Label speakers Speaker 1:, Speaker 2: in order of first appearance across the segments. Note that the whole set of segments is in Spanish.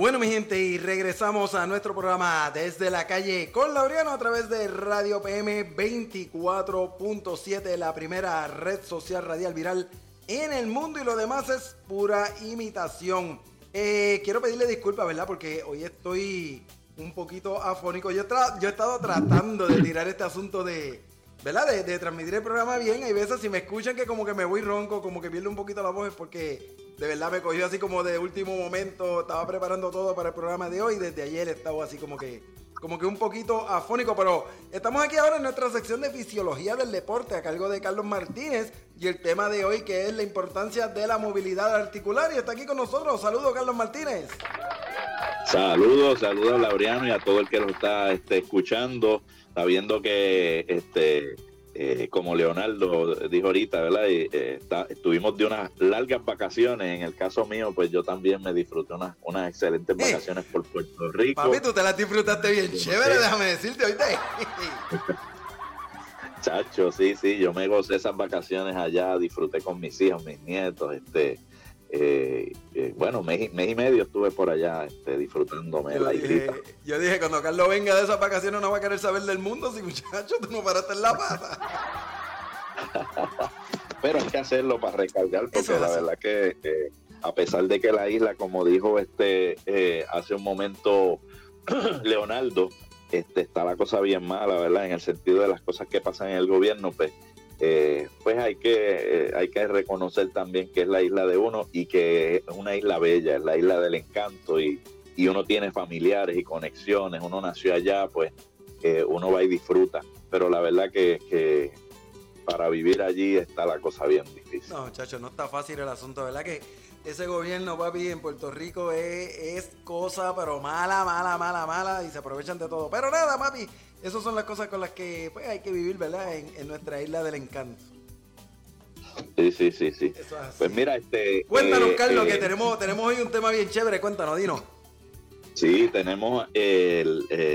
Speaker 1: Bueno, mi gente, y regresamos a nuestro programa desde la calle con Laureano a través de Radio PM 24.7, la primera red social radial viral en el mundo y lo demás es pura imitación. Eh, quiero pedirle disculpas, ¿verdad? Porque hoy estoy un poquito afónico. Yo, yo he estado tratando de tirar este asunto de, ¿verdad? De, transmitir el programa bien. Hay veces si me escuchan que como que me voy ronco, como que pierdo un poquito la voz, es porque de verdad me cogió así como de último momento. Estaba preparando todo para el programa de hoy. Desde ayer he estado así como que, como que un poquito afónico. Pero estamos aquí ahora en nuestra sección de fisiología del deporte a cargo de Carlos Martínez. Y el tema de hoy que es la importancia de la movilidad articular. Y está aquí con nosotros. Saludos, Carlos Martínez.
Speaker 2: Saludos, saludos a Laureano y a todo el que lo está este, escuchando, sabiendo que este eh, como Leonardo dijo ahorita, ¿verdad? Y, eh, estuvimos de unas largas vacaciones. En el caso mío, pues yo también me disfruté unas, unas excelentes vacaciones por Puerto Rico.
Speaker 1: Papi, tú te las disfrutaste bien chévere, déjame decirte ahorita.
Speaker 2: Chacho, sí, sí, yo me gocé esas vacaciones allá, disfruté con mis hijos, mis nietos, este, eh, eh, bueno, mes, mes, y medio estuve por allá este, disfrutándome
Speaker 1: yo
Speaker 2: la
Speaker 1: dije, Yo dije, cuando Carlos venga de esas vacaciones no va a querer saber del mundo, si muchacho, tú no paraste en la pata.
Speaker 2: Pero hay que hacerlo para recargar, porque la verdad que eh, a pesar de que la isla, como dijo este eh, hace un momento Leonardo, este, está la cosa bien mala, ¿verdad? En el sentido de las cosas que pasan en el gobierno, pues eh, pues hay que, eh, hay que reconocer también que es la isla de uno y que es una isla bella, es la isla del encanto y, uno tiene familiares y conexiones, uno nació allá, pues eh, uno va y disfruta, pero la verdad que, para vivir allí está la cosa bien difícil.
Speaker 1: No, muchachos, no está fácil el asunto, ¿verdad? Que ese gobierno, papi, en Puerto Rico es, es cosa, pero mala, mala, mala, mala, y se aprovechan de todo. Pero nada, papi, esas son las cosas con las que pues, hay que vivir, ¿verdad? En, nuestra isla del encanto.
Speaker 2: Sí, sí, sí, sí. Pues mira, este.
Speaker 1: Cuéntanos, eh, Carlos, que eh, tenemos, tenemos hoy un tema bien chévere. Cuéntanos, Dino.
Speaker 2: Sí, tenemos eh,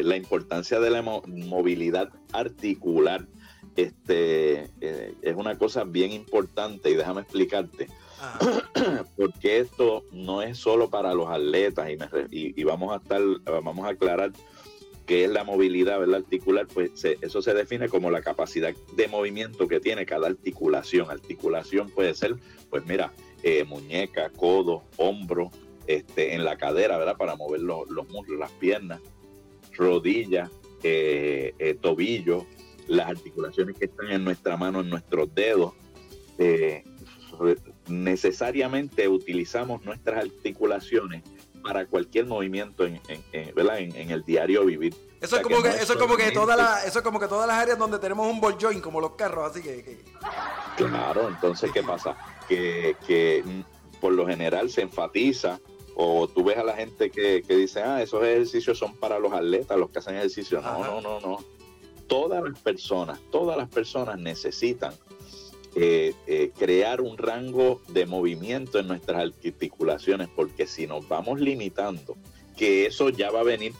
Speaker 2: la importancia de la movilidad articular. Este es una cosa bien importante y déjame explicarte. Porque esto no es solo para los atletas y, y vamos a estar, vamos a aclarar que es la movilidad ¿verdad? articular, pues eso se define como la capacidad de movimiento que tiene cada articulación. Articulación puede ser, pues mira, eh, muñeca, codo, hombro, este, en la cadera, ¿verdad? Para mover los, muslos, las piernas, rodilla, eh, eh, tobillo, las articulaciones que están en nuestra mano, en nuestros dedos. necesariamente utilizamos nuestras articulaciones para cualquier movimiento en, ¿verdad? en, el diario vivir.
Speaker 1: Eso es como que, eso es como que todas las, eso es como que todas las áreas donde tenemos un ball joint, como los carros, así que,
Speaker 2: Claro, entonces ¿qué pasa? Que, que por lo general se enfatiza o tú ves a la gente que, que, dice, ah, esos ejercicios son para los atletas, los que hacen ejercicio. No, no, no, no. Todas las personas, todas las personas necesitan eh, eh, crear un rango de movimiento en nuestras articulaciones, porque si nos vamos limitando, que eso ya va a venir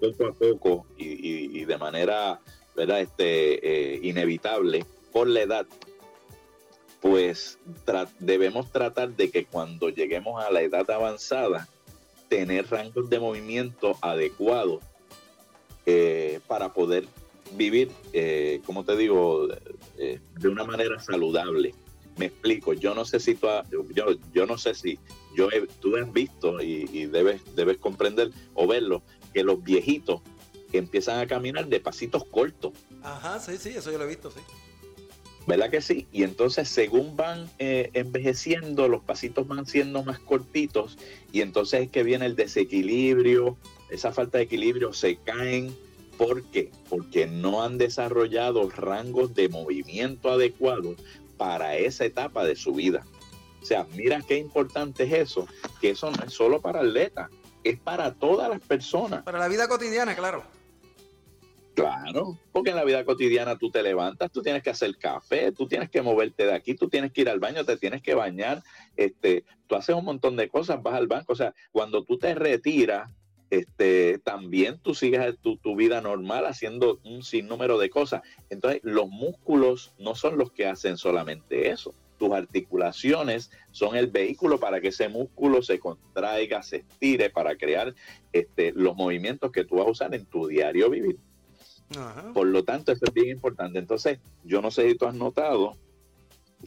Speaker 2: poco a poco y, de manera ¿verdad? Este, eh, inevitable por la edad, pues debemos tratar de que cuando lleguemos a la edad avanzada, tener rangos de movimiento adecuados para poder vivir, eh, como te digo, eh, de una manera saludable. Me explico, yo no sé si tú, yo, yo no sé si yo tú has visto y, debes, debes comprender o verlo, que los viejitos empiezan a caminar de pasitos cortos.
Speaker 1: Ajá, sí, sí, eso yo lo he visto, sí.
Speaker 2: ¿Verdad que sí? Y entonces según van eh, envejeciendo, los pasitos van siendo más cortitos y entonces es que viene el desequilibrio, esa falta de equilibrio, se caen, ¿Por qué? Porque no han desarrollado rangos de movimiento adecuados para esa etapa de su vida. O sea, mira qué importante es eso, que eso no es solo para atletas, es para todas las personas.
Speaker 1: Para la vida cotidiana, claro.
Speaker 2: Claro, porque en la vida cotidiana tú te levantas, tú tienes que hacer café, tú tienes que moverte de aquí, tú tienes que ir al baño, te tienes que bañar, este, tú haces un montón de cosas, vas al banco, o sea, cuando tú te retiras este, también tú sigues tu, tu, vida normal haciendo un sinnúmero de cosas. Entonces, los músculos no son los que hacen solamente eso. Tus articulaciones son el vehículo para que ese músculo se contraiga, se estire, para crear este, los movimientos que tú vas a usar en tu diario vivir. Por lo tanto, eso es bien importante. Entonces, yo no sé si tú has notado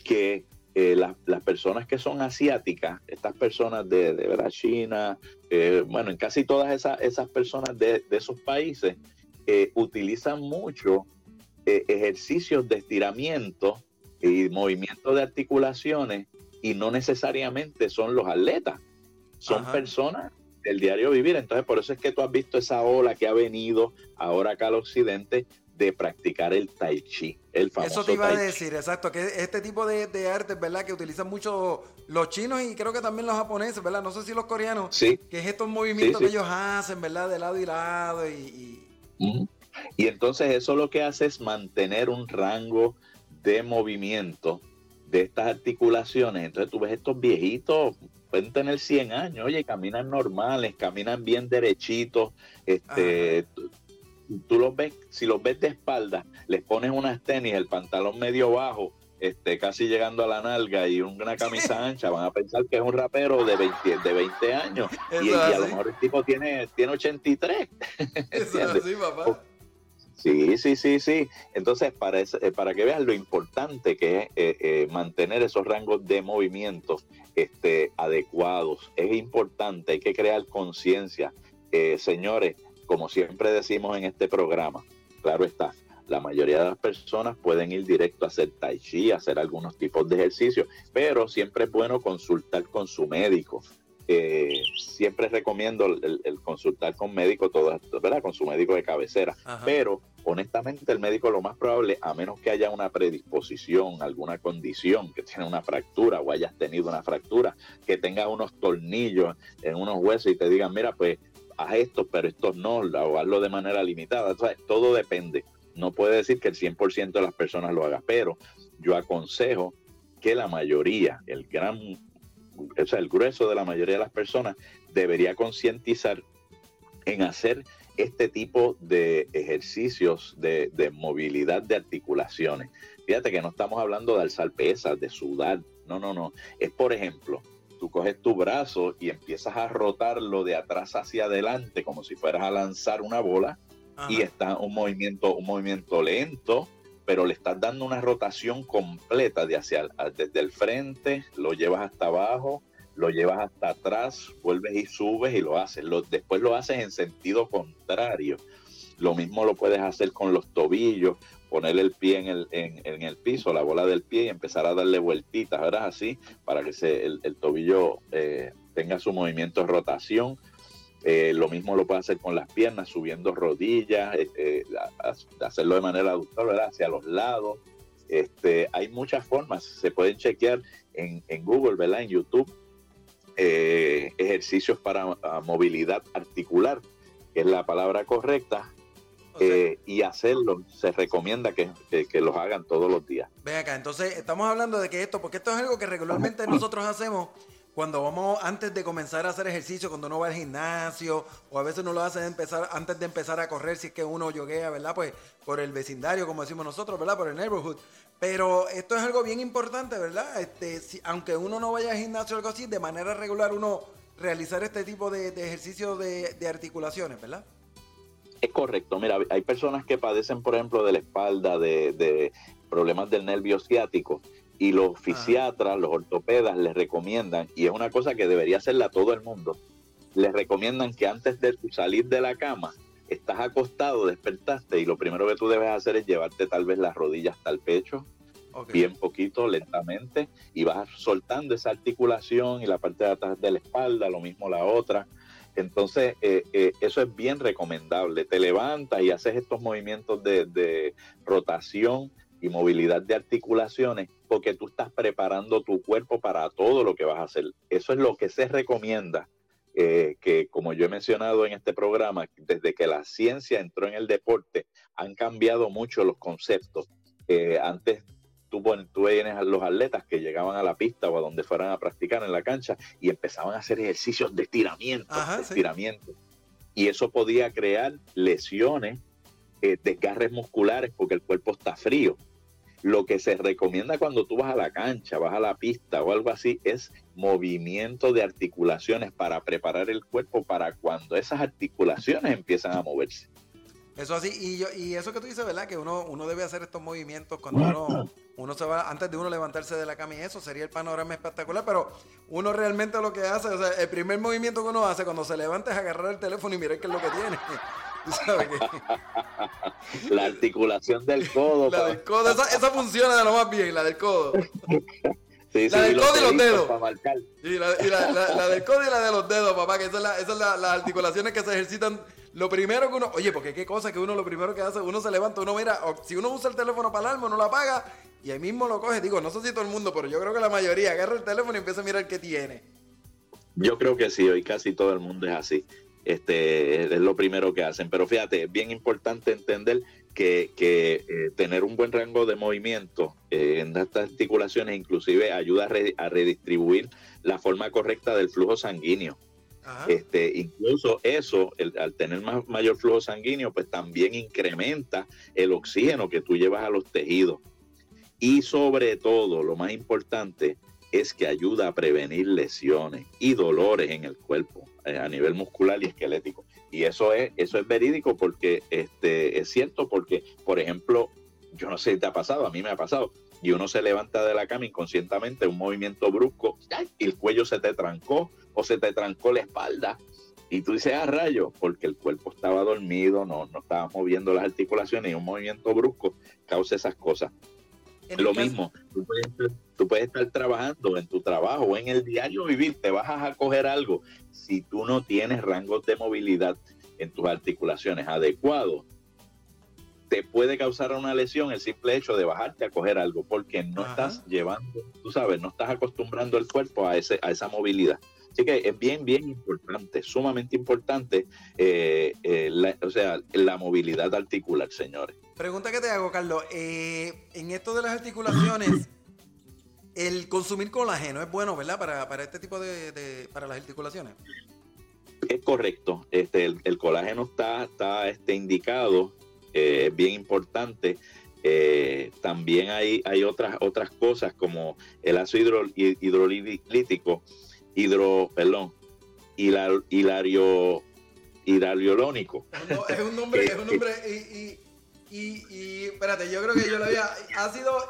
Speaker 2: que eh, las personas que son asiáticas, estas personas de, de China, eh, bueno, en casi todas esas, esas personas de, esos países, eh, utilizan mucho ejercicios de estiramiento y movimiento de articulaciones y no necesariamente son los atletas, son personas del diario vivir. Entonces, por eso es que tú has visto esa ola que ha venido ahora acá al occidente de practicar el tai chi, el famoso
Speaker 1: Eso te iba a decir, exacto, que este tipo de, de artes, ¿verdad? Que utilizan mucho los chinos y creo que también los japoneses, ¿verdad? No sé si los coreanos,
Speaker 2: sí.
Speaker 1: que es estos movimientos que ellos hacen, ¿verdad? De lado y lado y...
Speaker 2: Y... y entonces eso lo que hace es mantener un rango de movimiento de estas articulaciones. Entonces tú ves estos viejitos, pueden tener 100 años, oye, caminan normales, caminan bien derechitos, este, tú los ves, si los ves de espalda, les pones unas tenis, el pantalón medio bajo, este, casi llegando a la nalga y una camisa ancha, van a pensar que es un rapero de 20, de 20 años. Y, a lo mejor el tipo tiene, tiene 83.
Speaker 1: Eso es así, papá.
Speaker 2: Sí, sí, sí, sí. Entonces, para, eh, para que veas lo importante que es eh, eh, mantener esos rangos de movimiento este, adecuados, es importante, hay que crear conciencia. señores, como siempre decimos en este programa, claro está, la mayoría de las personas pueden ir directo a hacer tai chi, a hacer algunos tipos de ejercicios, pero siempre es bueno consultar con su médico. Eh, siempre recomiendo el, consultar con médico, todo ¿verdad? Con su médico de cabecera. Pero honestamente el médico lo más probable, a menos que haya una predisposición, alguna condición, que tiene una fractura o hayas tenido una fractura, que tenga unos tornillos en unos huesos y te digan, mira, pues haz esto, pero esto no, o hazlo de manera limitada. todo depende. No puede decir que el 100% de las personas lo haga, pero yo aconsejo que la mayoría, el gran, o sea, el grueso de la mayoría de las personas debería concientizar en hacer este tipo de ejercicios de, de, movilidad de articulaciones. Fíjate que no estamos hablando de alzar pesas, de sudar, no, no, no. Es por ejemplo, tú coges tu brazo y empiezas a rotarlo de atrás hacia adelante como si fueras a lanzar una bola y está un movimiento, un movimiento lento, pero le estás dando una rotación completa de hacia desde el frente, lo llevas hasta abajo, lo llevas hasta atrás, vuelves y subes y lo haces. Lo, después lo haces en sentido contrario. Lo mismo lo puedes hacer con los tobillos poner el pie en el, en, el piso, la bola del pie y empezar a darle vueltitas, ¿verdad? Así, para que se, el, tobillo eh, tenga su movimiento de rotación. Eh, lo mismo lo puede hacer con las piernas, subiendo rodillas, eh, hacerlo de manera aductor, ¿verdad? Hacia los lados. Este, hay muchas formas, se pueden chequear en, en Google, ¿verdad? En YouTube, ejercicios para movilidad articular, que es la palabra correcta, eh, y hacerlo, se recomienda que, los hagan todos los días.
Speaker 1: Ven acá, entonces estamos hablando de que esto, porque esto es algo que regularmente nosotros hacemos cuando vamos antes de comenzar a hacer ejercicio, cuando uno va al gimnasio, o a veces no lo hace empezar, antes de empezar a correr, si es que uno yoguea, ¿verdad? Pues por el vecindario, como decimos nosotros, ¿verdad? Por el neighborhood. Pero esto es algo bien importante, ¿verdad? Este, si, aunque uno no vaya al gimnasio o algo así, de manera regular uno realizar este tipo de, de ejercicio de, de articulaciones, ¿verdad?
Speaker 2: Es correcto. Mira, hay personas que padecen, por ejemplo, de la espalda, de, problemas del nervio ciático, y los fisiatras, los ortopedas les recomiendan, y es una cosa que debería hacerla todo el mundo, les recomiendan que antes de salir de la cama, estás acostado, despertaste, y lo primero que tú debes hacer es llevarte tal vez las rodillas hasta el pecho, bien poquito, lentamente, y vas soltando esa articulación y la parte de atrás de la espalda, lo mismo la otra, entonces, eh, eh, eso es bien recomendable. Te levantas y haces estos movimientos de, rotación y movilidad de articulaciones porque tú estás preparando tu cuerpo para todo lo que vas a hacer. Eso es lo que se recomienda. Eh, que como yo he mencionado en este programa, desde que la ciencia entró en el deporte, han cambiado mucho los conceptos. antes tú, tú vienes a los atletas que llegaban a la pista o a donde fueran a practicar en la cancha y empezaban a hacer ejercicios de estiramiento, estiramiento. y eso podía crear lesiones, eh, desgarres musculares porque el cuerpo está frío. Lo que se recomienda cuando tú vas a la cancha, vas a la pista o algo así, es movimiento de articulaciones para preparar el cuerpo para cuando esas articulaciones empiezan a moverse.
Speaker 1: Eso así, y, yo, y eso que tú dices, ¿verdad? Que uno, uno debe hacer estos movimientos cuando uno, uno se va, antes de uno levantarse de la cama y eso sería el panorama espectacular, pero uno realmente lo que hace, o sea, el primer movimiento que uno hace cuando se levanta es agarrar el teléfono y mirar qué es lo que tiene.
Speaker 2: la articulación del codo.
Speaker 1: La del codo, esa, esa, funciona de lo más bien, la del codo.
Speaker 2: Sí,
Speaker 1: la del codo y los dedos.
Speaker 2: Y
Speaker 1: la, y la, la, del codo y la de los dedos, papá, que esas son, las articulaciones que se ejercitan lo primero que uno, oye, porque qué cosa que uno lo primero que hace, uno se levanta, uno mira, si uno usa el teléfono para alarma, uno lo apaga y ahí mismo lo coge. Digo, no sé si todo el mundo, pero yo creo que la mayoría agarra el teléfono y empieza a mirar qué tiene.
Speaker 2: Yo creo que sí, hoy casi todo el mundo es así. Este es lo primero que hacen. Pero fíjate, es bien importante entender que, eh, tener un buen rango de movimiento eh, en estas articulaciones inclusive ayuda a redistribuir la forma correcta del flujo sanguíneo. Este, incluso eso, al tener más, mayor flujo sanguíneo, pues también incrementa el oxígeno que tú llevas a los tejidos. Y sobre todo, lo más importante es que ayuda a prevenir lesiones y dolores en el cuerpo eh, a nivel muscular y esquelético. Y eso es, eso es verídico porque este, es cierto, porque, por ejemplo, yo no sé si te ha pasado, a mí me ha pasado, y uno se levanta de la cama inconscientemente, un movimiento brusco, y el cuello se te trancó o se te trancó la espalda. Y tú dices, ah, rayo, porque el cuerpo estaba dormido, no, no estaba moviendo las articulaciones y un movimiento brusco causa esas cosas. Lo mismo, tú puedes, tú puedes, estar trabajando en tu trabajo o en el diario vivir, te vas a coger algo. Si tú no tienes rangos de movilidad en tus articulaciones adecuados, te puede causar una lesión el simple hecho de bajarte a coger algo, porque no estás llevando, tú sabes, no estás acostumbrando el cuerpo a, ese, a esa movilidad. Así que es bien, bien importante, sumamente importante, eh, eh, la, o sea, la movilidad articular, señores.
Speaker 1: Pregunta que te hago, Carlos. Eh, en esto de las articulaciones, el consumir colágeno es bueno, ¿verdad? Para, para este tipo de, para las articulaciones.
Speaker 2: Es correcto. Este, el, colágeno está, está este, indicado es bien importante. Eh, también hay, hay otras, otras cosas como el ácido hidrolítico, hidro, perdón, hilario, hilariolónico.
Speaker 1: Es un nombre, es un nombre, y, y, y, espérate, yo creo que yo lo había, ácido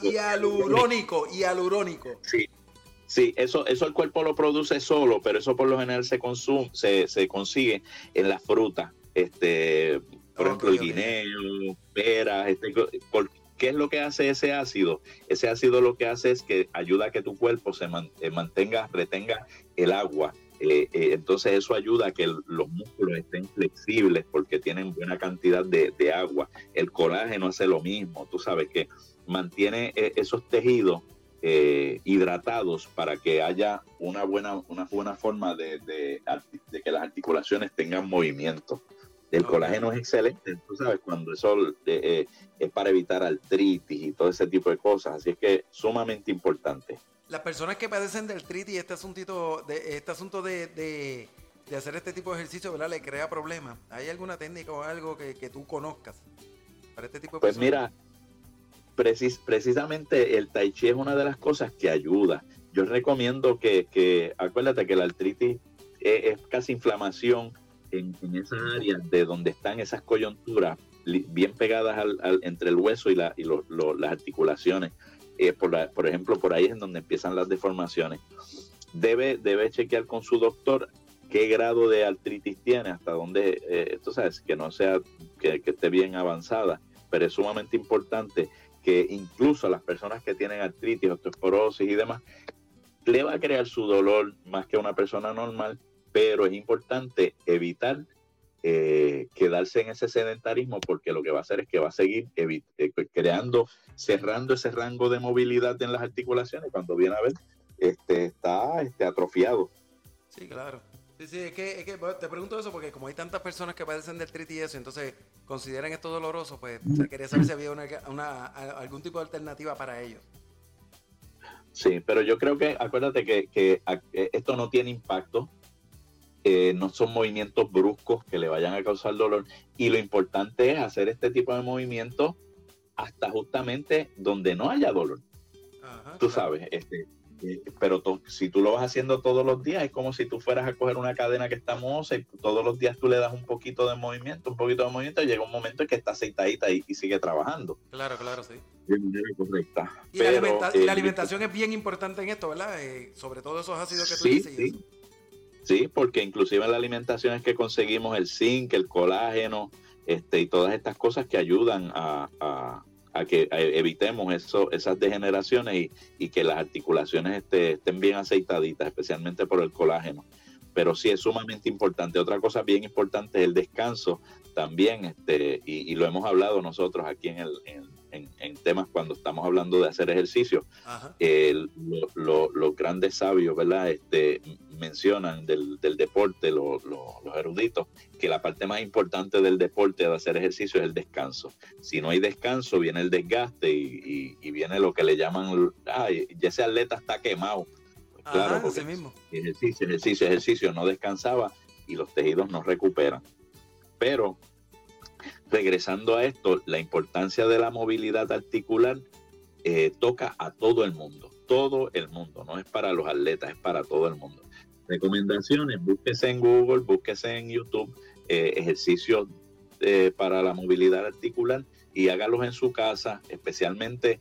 Speaker 1: hialurónico, hialurónico.
Speaker 2: Sí, Sí, eso, eso el cuerpo lo produce solo, pero eso por lo general se consume, se, se consigue en las frutas. Este, por ejemplo, el guineo, peras, este, ¿qué es lo que hace ese ácido? Ese ácido lo que hace es que ayuda a que tu cuerpo se eh, mantenga, retenga el agua. Eh, eh, entonces eso ayuda a que los músculos estén flexibles porque tienen buena cantidad de, agua. El colágeno hace lo mismo, tú sabes que mantiene esos tejidos hidratados para que haya una buena, una buena forma de, de, que las articulaciones tengan movimiento. El colágeno es excelente, tú sabes, cuando eso eh, eh, es para evitar artritis y todo ese tipo de cosas. Así es que sumamente importante.
Speaker 1: Las personas que padecen de artritis este asuntito, de, este asunto de, de, hacer este tipo de ejercicio, ¿verdad? Le crea problemas. ¿Hay alguna técnica o algo que, tú conozcas para este tipo de
Speaker 2: Pues mira, precisamente el tai chi es una de las cosas que ayuda. Yo recomiendo que, que acuérdate que la artritis es casi inflamación en, esa área de donde están esas coyunturas bien pegadas al, entre el hueso y, la, y las articulaciones. Eh, por, ejemplo, por ahí es donde empiezan las deformaciones. Debe, debe chequear con su doctor qué grado de artritis tiene, hasta dónde, eh, tú sabes, que no sea, que, que, esté bien avanzada, pero es sumamente importante que incluso a las personas que tienen artritis, osteoporosis y demás, le va a crear su dolor más que a una persona normal pero es importante evitar eh, quedarse en ese sedentarismo porque lo que va a hacer es que va a seguir eh, creando, cerrando ese rango de movilidad en las articulaciones cuando viene a ver, este, está este, atrofiado.
Speaker 1: Sí, claro. Sí, sí, es que, te pregunto eso porque como hay tantas personas que padecen del artritis y eso, entonces consideran esto doloroso, pues quería saber si había una, algún tipo de alternativa para ellos.
Speaker 2: Sí, pero yo creo que, acuérdate que, que esto no tiene impacto eh, no son movimientos bruscos que le vayan a causar dolor. Y lo importante es hacer este tipo de movimientos hasta justamente donde no haya dolor. tú sabes, este, eh, pero si tú lo vas haciendo todos los días, es como si tú fueras a coger una cadena que está mohosa y todos los días tú le das un poquito de movimiento, un poquito de movimiento, y llega un momento en que está aceitadita y, sigue trabajando.
Speaker 1: Claro, claro, sí.
Speaker 2: De manera correcta.
Speaker 1: Y, la, eh, alimentación es bien importante en esto, ¿verdad? Eh, sobre todo esos ácidos que tú dices.
Speaker 2: Sí. Sí, porque inclusive en la alimentación es que conseguimos el zinc, el colágeno, este, y todas estas cosas que ayudan a a que evitemos eso, esas degeneraciones y, que las articulaciones este, estén bien aceitaditas, especialmente por el colágeno. Pero sí es sumamente importante. Otra cosa bien importante es el descanso también, este, y, lo hemos hablado nosotros aquí en, el, en, temas cuando estamos hablando de hacer ejercicio. los grandes sabios, ¿verdad? Este, mencionan del, deporte, los eruditos, que la parte más importante del deporte, de hacer ejercicio, es el descanso. Si no hay descanso, viene el desgaste y, viene lo que le llaman, ay, ya ese atleta está quemado.
Speaker 1: Pues claro, ese mismo.
Speaker 2: Ejercicio, ejercicio, ejercicio, no descansaba y los tejidos no recuperan. Pero regresando a esto, la importancia de la movilidad articular eh, toca a todo el mundo, todo el mundo, no es para los atletas, es para todo el mundo recomendaciones, búsquese en Google, búsquese en YouTube eh, ejercicios eh, para la movilidad articular y hágalos en su casa, especialmente,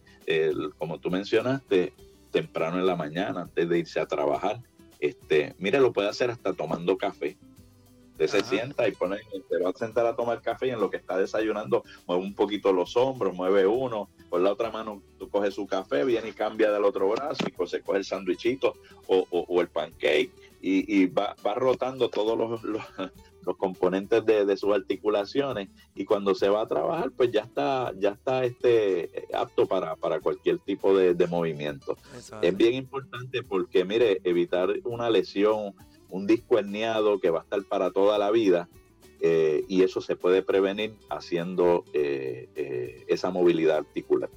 Speaker 2: como tú mencionaste, temprano en la mañana, antes de irse a trabajar. Este, mire, lo puede hacer hasta tomando café. Usted se sienta y pone, se va a sentar a tomar café y en lo que está desayunando mueve un poquito los hombros, mueve uno, con la otra mano tú coges su café, viene y cambia del otro brazo y se coge el sándwichito o, o, el pancake y, va, rotando todos los, los, componentes de, sus articulaciones y cuando se va a trabajar pues ya está ya está este apto para, cualquier tipo de, movimiento. Es bien importante porque mire evitar una lesión un disco herniado que va a estar para toda la vida eh, y eso se puede prevenir haciendo eh, eh, esa movilidad articular.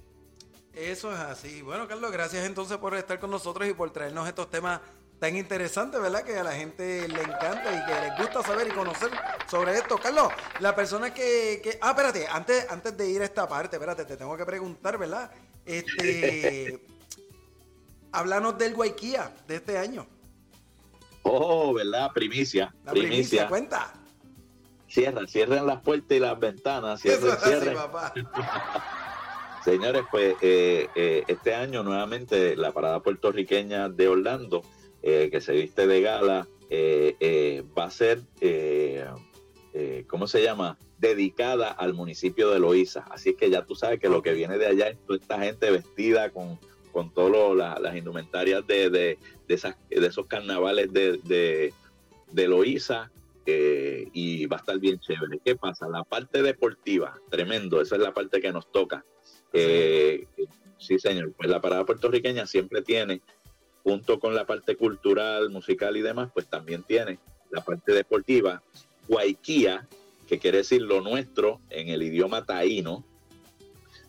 Speaker 1: Eso es así. Bueno, Carlos, gracias entonces por estar con nosotros y por traernos estos temas tan interesante, ¿verdad? Que a la gente le encanta y que les gusta saber y conocer sobre esto. Carlos, la persona que, Ah, espérate, antes, antes de ir a esta parte, espérate, te tengo que preguntar, ¿verdad? Este... háblanos del Guayquía de este año.
Speaker 2: Oh, ¿verdad? Primicia.
Speaker 1: La primicia, cuenta.
Speaker 2: Cierran, cierren las puertas y las ventanas. Cierren, cierren. Señores, pues eh, eh, este año nuevamente la parada puertorriqueña de Orlando eh, que se viste de gala, eh, eh, va a ser, ¿cómo se llama? Dedicada al municipio de Loíza. Así que ya tú sabes que lo que viene de allá es toda esta gente vestida con, con todas las indumentarias de, de, esas, de esos carnavales de, de, de Loíza. y va a estar bien chévere. ¿Qué pasa? La parte deportiva, tremendo, esa es la parte que nos toca. sí, señor, pues la parada puertorriqueña siempre tiene junto con la parte cultural, musical y demás, pues también tiene la parte deportiva. Guayquía, que quiere decir lo nuestro en el idioma taíno,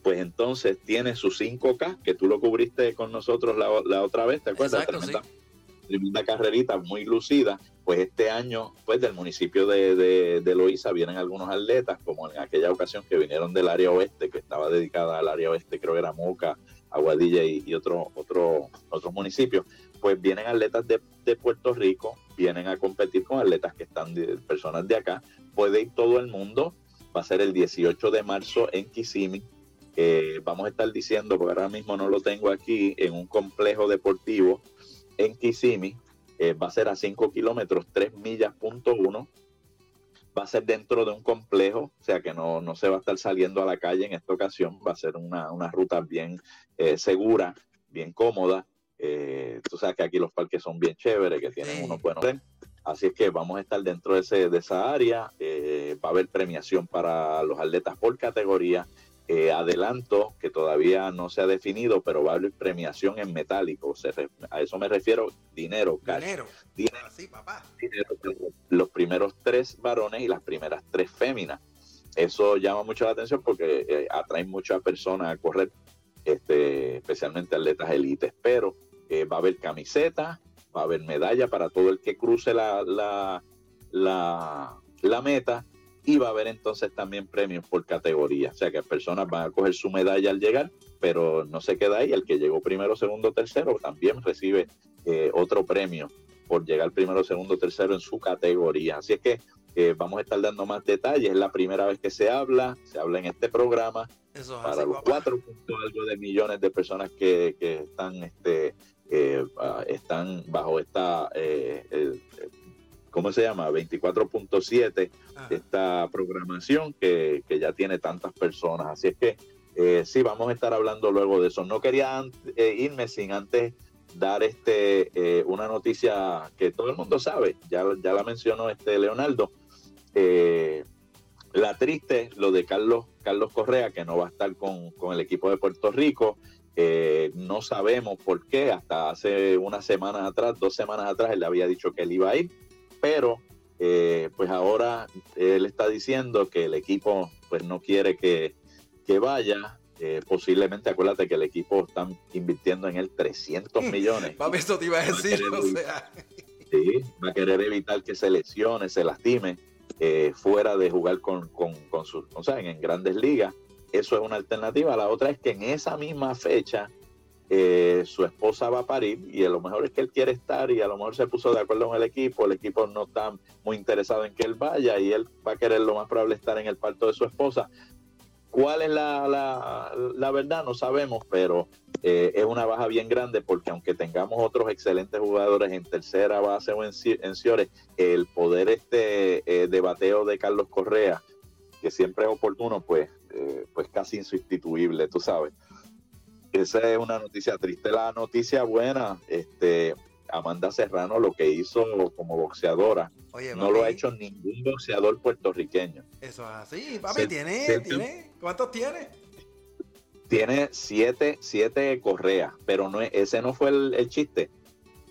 Speaker 2: pues entonces tiene su 5K, que tú lo cubriste con nosotros la, otra vez, ¿te acuerdas?
Speaker 1: tremenda,
Speaker 2: tremenda, carrerita muy lucida. Pues este año, pues del municipio de, de, de Loíza vienen algunos atletas, como en aquella ocasión que vinieron del área oeste, que estaba dedicada al área oeste, creo que era Moca, Aguadilla y, otro, otro, otros municipios, pues vienen atletas de, Puerto Rico, vienen a competir con atletas que están de personas de acá, puede ir todo el mundo, va a ser el 18 de marzo en Kissimmee, vamos a estar diciendo, porque ahora mismo no lo tengo aquí, en un complejo deportivo en Kissimmee, eh, va a ser a 5 kilómetros, 3 millas punto uno, va a ser dentro de un complejo, o sea que no, no se va a estar saliendo a la calle en esta ocasión, va a ser una, una ruta bien eh, segura, bien cómoda. Eh, tú sabes que aquí los parques son bien chéveres, que tienen unos buenos. Así es que vamos a estar dentro de, ese, de esa área. Eh, va a haber premiación para los atletas por categoría. Adelanto que todavía no se ha definido, pero va a haber premiación en metálico. a eso me refiero, dinero,
Speaker 1: Dinero.
Speaker 2: dinero. papá. Los primeros tres varones y las primeras tres féminas. Eso llama mucho la atención porque atrae muchas personas a correr este, especialmente atletas élites, pero eh, va a haber camiseta, va a haber medalla para todo el que cruce la, la, la meta y va a haber entonces también premios por categoría. O sea que personas van a coger su medalla al llegar, pero no se queda ahí. El que llegó primero, segundo, tercero también recibe eh, otro premio por llegar primero, segundo, tercero en su categoría. Así es que eh, vamos a estar dando más detalles. Es la primera vez que se habla, se habla en este programa para los cuatro puntos algo de millones de personas que, que están este, eh, ah, están bajo esta ¿cómo se llama? 24.7, esta programación que, ya tiene tantas personas. Así es que eh, sí, vamos a estar hablando luego de eso. No quería eh, irme sin antes dar este eh, una noticia que todo el mundo sabe, ya, ya la mencionó este Leonardo. la triste, lo de Carlos, Carlos Correa, que no va a estar con, con el equipo de Puerto Rico. no sabemos por qué, hasta hace unas semanas atrás, dos semanas atrás, él le había dicho que él iba a ir pero eh, pues ahora él está diciendo que el equipo pues no quiere que, vaya. Eh, posiblemente, acuérdate que el equipo está invirtiendo en él 300 millones.
Speaker 1: Papi, esto te iba a decir, o sea.
Speaker 2: Sí, va a querer evitar que se lesione, se lastime, eh, fuera de jugar con, con, con sus, o sea, en grandes ligas. Eso es una alternativa. La otra es que en esa misma fecha eh, su esposa va a parir y a lo mejor es que él quiere estar y a lo mejor se puso de acuerdo con el equipo, el equipo no está muy interesado en que él vaya y él va a querer lo más probable estar en el parto de su esposa. ¿Cuál es la, la, verdad? No sabemos, pero eh, es una baja bien grande porque aunque tengamos otros excelentes jugadores en tercera base o en, en Ciores, el poder este eh, de bateo de Carlos Correa, que siempre es oportuno, pues, pues casi insustituible, tú sabes. Esa es una noticia triste. La noticia buena, este, Amanda Serrano lo que hizo como boxeadora no lo ha hecho ningún boxeador puertorriqueño.
Speaker 1: Eso es así, papi, ¿tiene, ¿tiene? ¿Cuántos tiene?
Speaker 2: Tiene siete, siete correas, pero no ese no fue el, el, chiste.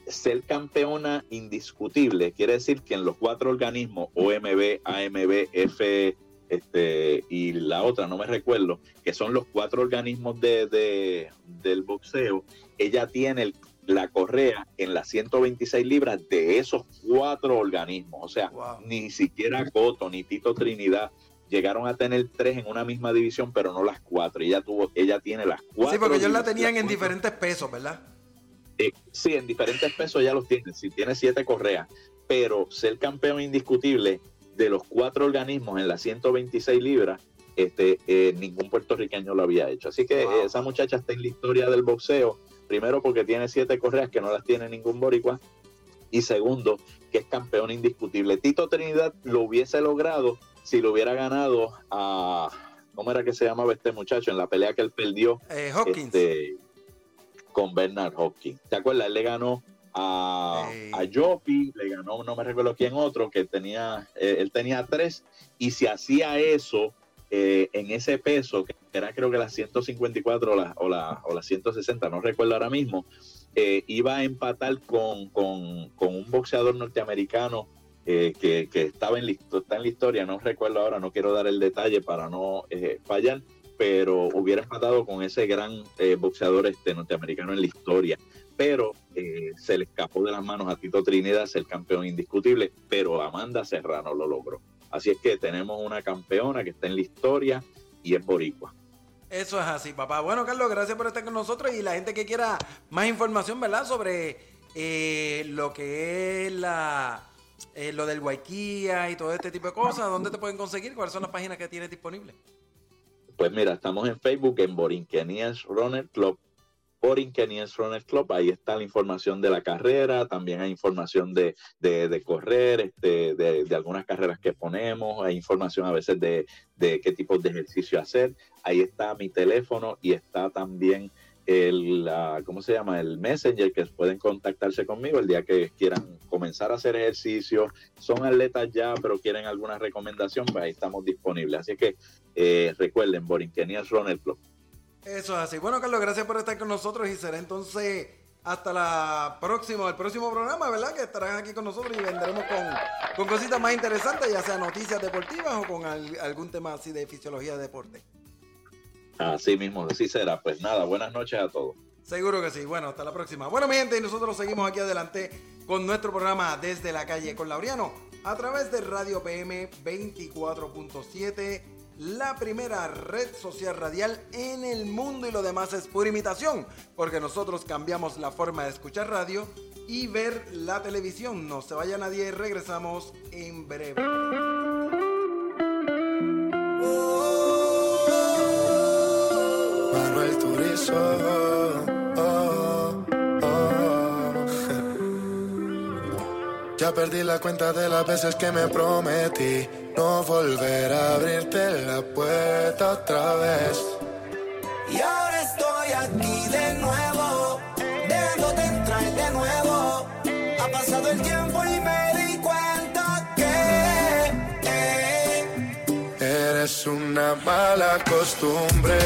Speaker 2: Ser campeona indiscutible quiere decir que en los cuatro organismos, OMB, AMB, F, este, y la otra, no me recuerdo, que son los cuatro organismos de, del boxeo, ella tiene la correa en las 126 libras de esos cuatro organismos. O sea, ni siquiera Coto ni Tito Trinidad llegaron a tener tres en una misma división, pero no las cuatro. Ella tuvo, ella tiene las cuatro.
Speaker 1: Sí, porque ellos la tenían en diferentes pesos, ¿verdad?
Speaker 2: Eh, sí, en diferentes pesos ya los tiene. Si tiene siete correas, pero ser campeón indiscutible de los cuatro organismos en las 126 libras, este, eh, ningún puertorriqueño lo había hecho. Así que esa muchacha está en la historia del boxeo, primero porque tiene siete correas que no las tiene ningún boricua, y segundo, que es campeón indiscutible. Tito Trinidad lo hubiese logrado si lo hubiera ganado a, ¿cómo era que se llamaba este muchacho? En la pelea que él perdió
Speaker 1: eh,
Speaker 2: este, con Bernard Hopkins. ¿Te acuerdas? Él le ganó a, a Jopi, le ganó, no me recuerdo quién otro, que tenía, eh, él tenía tres, y si hacía eso eh, en ese peso, que era creo que las 154 o las o la, o 160, no recuerdo ahora mismo, eh, iba a empatar con, con, un boxeador norteamericano que, estaba en, está en la historia, no recuerdo ahora, no quiero dar el detalle para no fallar, pero hubiera empatado con ese gran boxeador este norteamericano en la historia pero eh, se le escapó de las manos a Tito Trinidad ser campeón indiscutible, pero Amanda Serrano lo logró. Así es que tenemos una campeona que está en la historia y es boricua.
Speaker 1: Eso es así, papá. Bueno, Carlos, gracias por estar con nosotros y la gente que quiera más información, ¿verdad? Sobre eh, lo que es la eh, lo del Guayquía y todo este tipo de cosas, ¿dónde te pueden conseguir? ¿Cuáles son las páginas que tienes disponibles?
Speaker 2: Pues mira, estamos en Facebook en Borinquenías Runner Club por Kenny's Runner Club. Ahí está la información de la carrera, también hay información de, correr, este, de, algunas carreras que ponemos, hay información a veces de, qué tipo de ejercicio hacer. Ahí está mi teléfono y está también el, ¿cómo se llama? El Messenger, que pueden contactarse conmigo el día que quieran comenzar a hacer ejercicio. Son atletas ya, pero quieren alguna recomendación, pues ahí estamos disponibles. Así que eh, recuerden, Borinquenias Runner Club.
Speaker 1: Eso es así. Bueno, Carlos, gracias por estar con nosotros y será entonces hasta la próxima, el próximo programa, ¿verdad? Que estarán aquí con nosotros y vendremos con, con cositas más interesantes, ya sea noticias deportivas o con algún tema así de fisiología de deporte.
Speaker 2: Así mismo, así será. Pues nada, buenas noches a todos.
Speaker 1: Seguro que sí. Bueno, hasta la próxima. Bueno, mi gente, y nosotros seguimos aquí adelante con nuestro programa Desde la Calle con Laureano a través de Radio PM 24.7, la primera red social radial en el mundo y lo demás es pura imitación, porque nosotros cambiamos la forma de escuchar radio y ver la televisión. No se vaya nadie, regresamos en breve.
Speaker 3: Turizo. oh, Ya perdí la cuenta de las veces que me prometí no volver a abrirte la puerta otra vez.
Speaker 4: Y ahora estoy aquí de nuevo, dejándote entrar de nuevo. Ha pasado el tiempo y me di cuenta que eh,
Speaker 3: Eres una mala costumbre.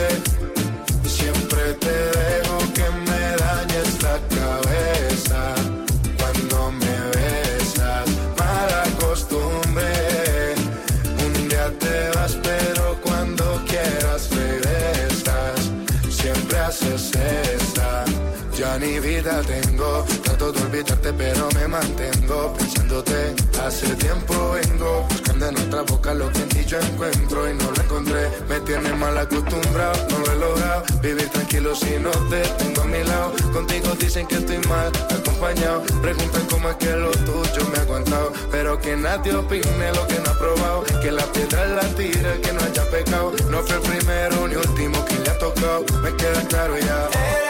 Speaker 3: Siempre te dejo que me dañes la Ni vida tengo, trato de olvidarte pero me mantengo pensándote. Hace tiempo vengo buscando en otra boca lo que en ti yo encuentro y no lo encontré. Me tienes mal acostumbrado, no lo he logrado. Vivir tranquilo si no te tengo a mi lado. Contigo dicen que estoy mal acompañado. Preguntan cómo es que lo tuyo me ha aguantado. Pero que nadie opine lo que no ha probado. Que la piedra la tire, que no haya pecado. No fue el primero ni último que le ha tocado. Me queda claro ya.